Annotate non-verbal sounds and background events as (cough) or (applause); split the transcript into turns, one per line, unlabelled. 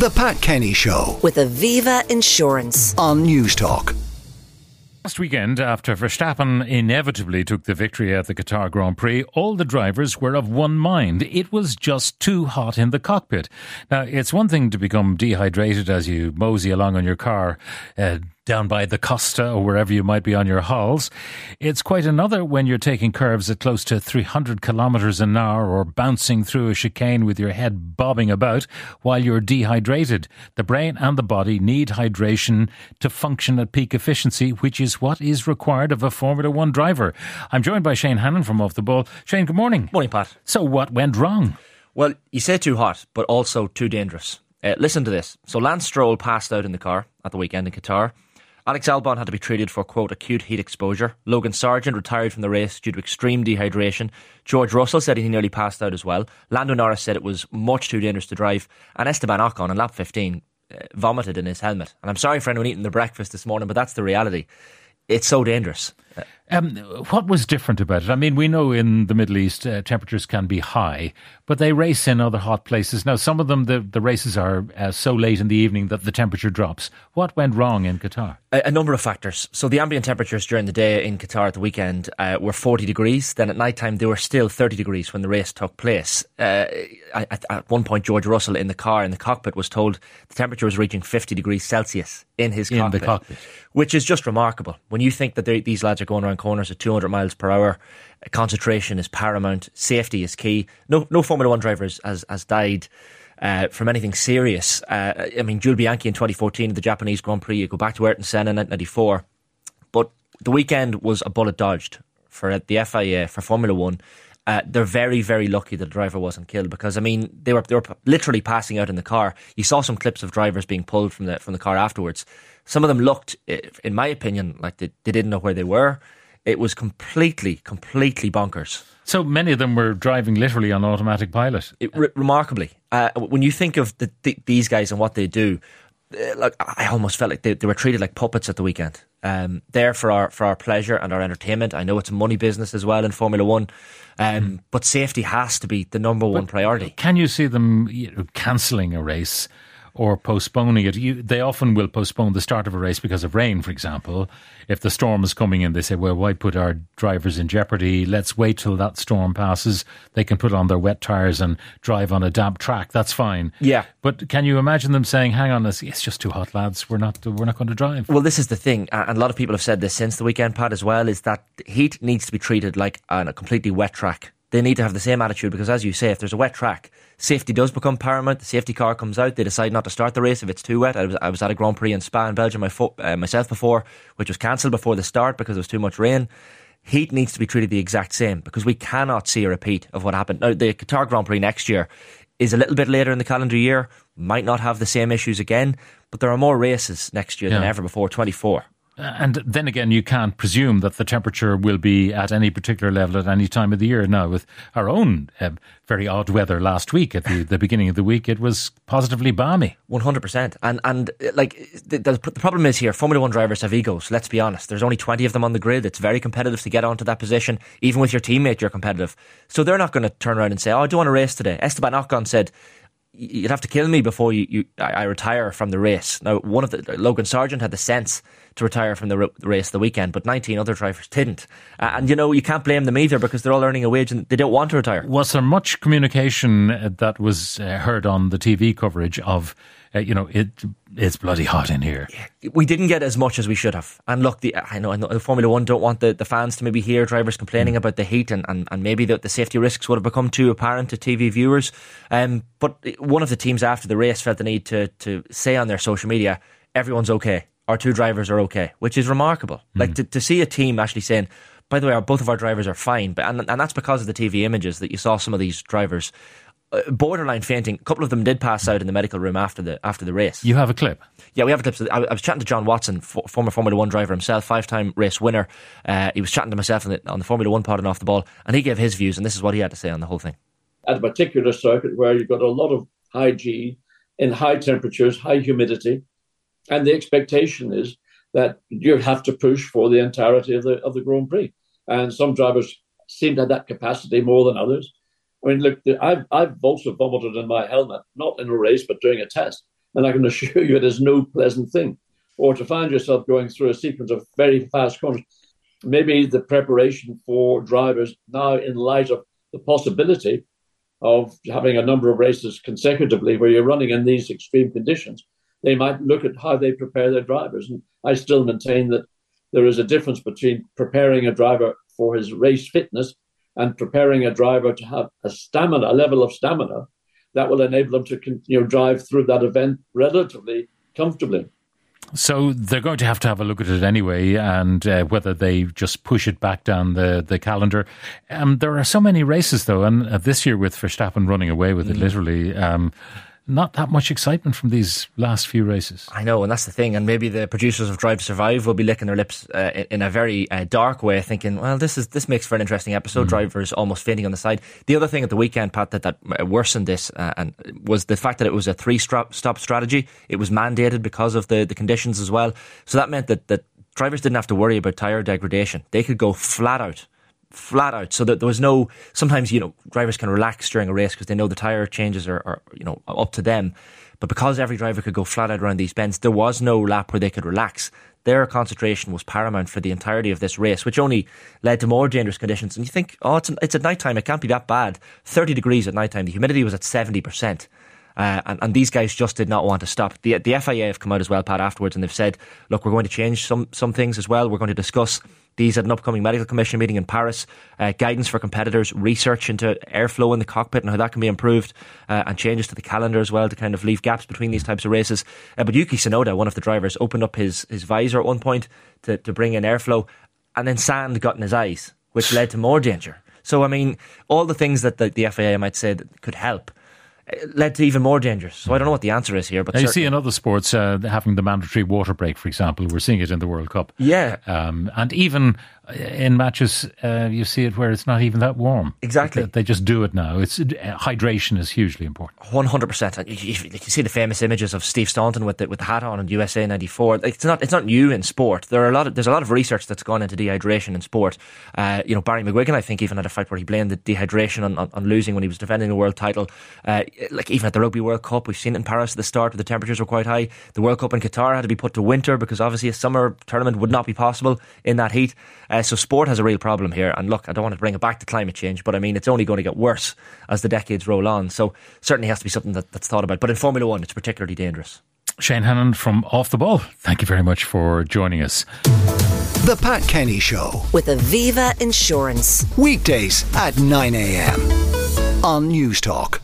The Pat Kenny Show
with Aviva Insurance.
on Newstalk.
Last weekend, after Verstappen inevitably took the victory at the Qatar Grand Prix, all the drivers were of one mind. It was just too hot in the cockpit. Now, it's one thing to become dehydrated as you mosey along on your car uh, down by the Costa or wherever you might be on your hulls. It's quite another when you're taking curves at close to 300 kilometres an hour or bouncing through a chicane with your head bobbing about while you're dehydrated. The brain and the body need hydration to function at peak efficiency, which is what is required of a Formula One driver. I'm joined by Shane Hannon from Off the Ball. Shane, good morning.
Morning, Pat.
So, what went wrong?
Well, you say too hot, but also too dangerous. Uh, listen to this. So Lance Stroll passed out in the car at the weekend in Qatar. Alex Albon had to be treated for, quote, acute heat exposure. Logan Sargeant retired from the race due to extreme dehydration. George Russell said he nearly passed out as well. Lando Norris said it was much too dangerous to drive. And Esteban Ocon on lap 15 uh, vomited in his helmet. And I'm sorry for anyone eating their breakfast this morning, but that's the reality. It's so dangerous. Uh,
Um, what was different about it? I mean, we know in the Middle East uh, temperatures can be high, but they race in other hot places. Now, some of them, the, the races are uh, so late in the evening that the temperature drops. What went wrong in Qatar?
a, a number of factors. So the ambient temperatures during the day in Qatar at the weekend uh, were 40 degrees. Then at night time they were still 30 degrees when the race took place. Uh, at, at one point, George Russell in the car in the cockpit was told the temperature was reaching 50 degrees Celsius in his
In
cockpit,
cockpit.
which is just remarkable. When you think that they, these lads are going around corners at 200 miles per hour, concentration is paramount, safety is key. No, no Formula One driver has, has, has died. Uh, from anything serious. Uh, I mean, Jules Bianchi in 2014 at the Japanese Grand Prix, you go back to Ayrton Senna in 1994. But the weekend was a bullet dodged for the FIA, for Formula One. Uh, they're very, very lucky that the driver wasn't killed because I mean they were they were literally passing out in the car. You saw some clips of drivers being pulled from the from the car afterwards. Some of them looked, in my opinion, like they, they didn't know where they were. It was completely, completely bonkers.
So many of them were driving literally on automatic pilot.
It, re- remarkably, uh, when you think of the, the, these guys and what they do, uh, like I almost felt like they, they were treated like puppets at the weekend. Um, there for our for our pleasure and our entertainment. I know it's a money business as well in Formula One, um, but safety has to be the number one priority.
Can you see them you know, cancelling a race or postponing it? You, they often will postpone the start of a race because of rain, for example. If the storm is coming in, they say, well, why put our drivers in jeopardy? Let's wait till that storm passes. They can put on their wet tyres and drive on a damp track. That's fine.
Yeah.
But can you imagine them saying, hang on, it's it's just too hot, lads. We're not, we're not going to drive.
Well, this is the thing, uh, and a lot of people have said this since the weekend, Pat, as well, is that heat needs to be treated like on a completely wet track. They need to have the same attitude because, as you say, if there's a wet track, safety does become paramount. The safety car comes out. They decide not to start the race if it's too wet. I was, I was at a Grand Prix in Spa in Belgium my fo- uh, myself before, which was cancelled before the start because there was too much rain. Heat needs to be treated the exact same because we cannot see a repeat of what happened. Now, the Qatar Grand Prix next year is a little bit later in the calendar year, might not have the same issues again, but there are more races next year than ever before, 24.
And then again, you can't presume that the temperature will be at any particular level at any time of the year. Now, with our own uh, very odd weather last week, at the, the beginning of the week, it was positively balmy.
One hundred percent, and and uh, like the, the, problem is here. Formula One drivers have egos. Let's be honest. There's only twenty of them on the grid. It's very competitive to get onto that position. Even with your teammate, you're competitive. So they're not going to turn around and say, "Oh, I don't want to race today." Esteban Ocon said, "Y- "You'd have to kill me before you, you I, I retire from the race." Now, one of the Logan Sargeant had the sense to retire from the, race the weekend, but 19 other drivers didn't. Uh, and you know, you can't blame them either because they're all earning a wage and they don't want to retire.
Was there much communication uh, that was uh, heard on the TV coverage of, uh, you know, it it's bloody hot in here?
we didn't get as much as we should have. And look, the, I know, I know the Formula One don't want the, the fans to maybe hear drivers complaining about the heat and, and, and maybe the, the safety risks would have become too apparent to TV viewers. Um, but one of the teams after the race felt the need to, to say on their social media, everyone's okay. Our two drivers are okay, which is remarkable. Like to, to see a team actually saying, by the way, our, both of our drivers are fine. But, and, and that's because of the TV images that you saw some of these drivers borderline fainting. A couple of them did pass out in the medical room after the after the race.
You have a clip.
Yeah, we have a clip. I, I was chatting to John Watson, f- former Formula One driver himself, five-time race winner. Uh, he was chatting to myself on the, on the Formula One pod and off the ball, and he gave his views, and this is what he had to say on the whole thing.
at a particular circuit where you've got a lot of high G in high temperatures, high humidity, and the expectation is that you have to push for the entirety of the of the Grand Prix. And some drivers seem to have that capacity more than others. I mean, look, I've I've also vomited in my helmet, not in a race, but during a test. And I can (laughs) assure you it is no pleasant thing. Or to find yourself going through a sequence of very fast corners. Maybe the preparation for drivers now, in light of the possibility of having a number of races consecutively where you're running in these extreme conditions, they might look at how they prepare their drivers. And I still maintain that there is a difference between preparing a driver for his race fitness and preparing a driver to have a stamina, a level of stamina that will enable them to you know, drive through that event relatively comfortably.
So they're going to have to have a look at it anyway, and uh, whether they just push it back down the the calendar. Um, there are so many races though, and uh, this year with Verstappen running away with it, mm. literally. Um, not that much excitement from these last few races.
I know, and that's the thing. And maybe the producers of Drive to Survive will be licking their lips uh, in, a very uh, dark way, thinking, "Well, this is this makes for an interesting episode." Mm. Drivers almost fainting on the side. The other thing at the weekend, Pat, that that worsened this, uh, and was the fact that it was a three stop strategy. It was mandated because of the the conditions as well. So that meant that that drivers didn't have to worry about tire degradation. They could go flat out flat out so that there was no sometimes you know drivers can relax during a race because they know the tire changes are, are, you know up to them. But because every driver could go flat out around these bends there was no lap where they could relax. Their concentration was paramount for the entirety of this race which only led to more dangerous conditions. And you think oh it's, an, it's at night time it can't be that bad. 30 degrees at night time the humidity was at 70% uh, and, and, these guys just did not want to stop. The, the FIA have come out as well, Pat, afterwards, and they've said, look, we're going to change some, some things as well. We're going to discuss these at an upcoming medical commission meeting in Paris. Uh, guidance for competitors, research into airflow in the cockpit and how that can be improved, uh, and changes to the calendar as well to kind of leave gaps between these types of races. Uh, but Yuki Tsunoda, one of the drivers, opened up his, his visor at one point to, to bring in airflow, and then sand got in his eyes, which led to more danger. So, I mean, all the things that the, the FIA might say that could help led to even more dangers. So I don't know what the answer is here. But
you see in other sports uh, having the mandatory water break, for example, we're seeing it in the World Cup.
Yeah,
um, and even in matches, uh, you see it where it's not even that warm.
Exactly.
They, they just do it now. It's uh, hydration is hugely important.
One hundred percent. You, see the famous images of Steve Staunton with the with the hat on in USA '94. It's not it's not new in sport. There are a lot of there's a lot of research that's gone into dehydration in sport. Uh, you know, Barry McGuigan, I think, even had a fight where he blamed the dehydration on, on, on losing when he was defending the world title. Like even at the Rugby World Cup, we've seen it in Paris at the start where the temperatures were quite high. The World Cup in Qatar had to be put to winter because obviously a summer tournament would not be possible in that heat. Uh, so sport has a real problem here. And look, I don't want to bring it back to climate change, but I mean, it's only going to get worse as the decades roll on. So certainly has to be something that, that's thought about. But in Formula One, it's particularly dangerous.
Shane Hannon from Off the Ball, thank you very much for joining us.
The Pat Kenny Show
with Aviva Insurance.
Weekdays at 9 a.m. on Newstalk.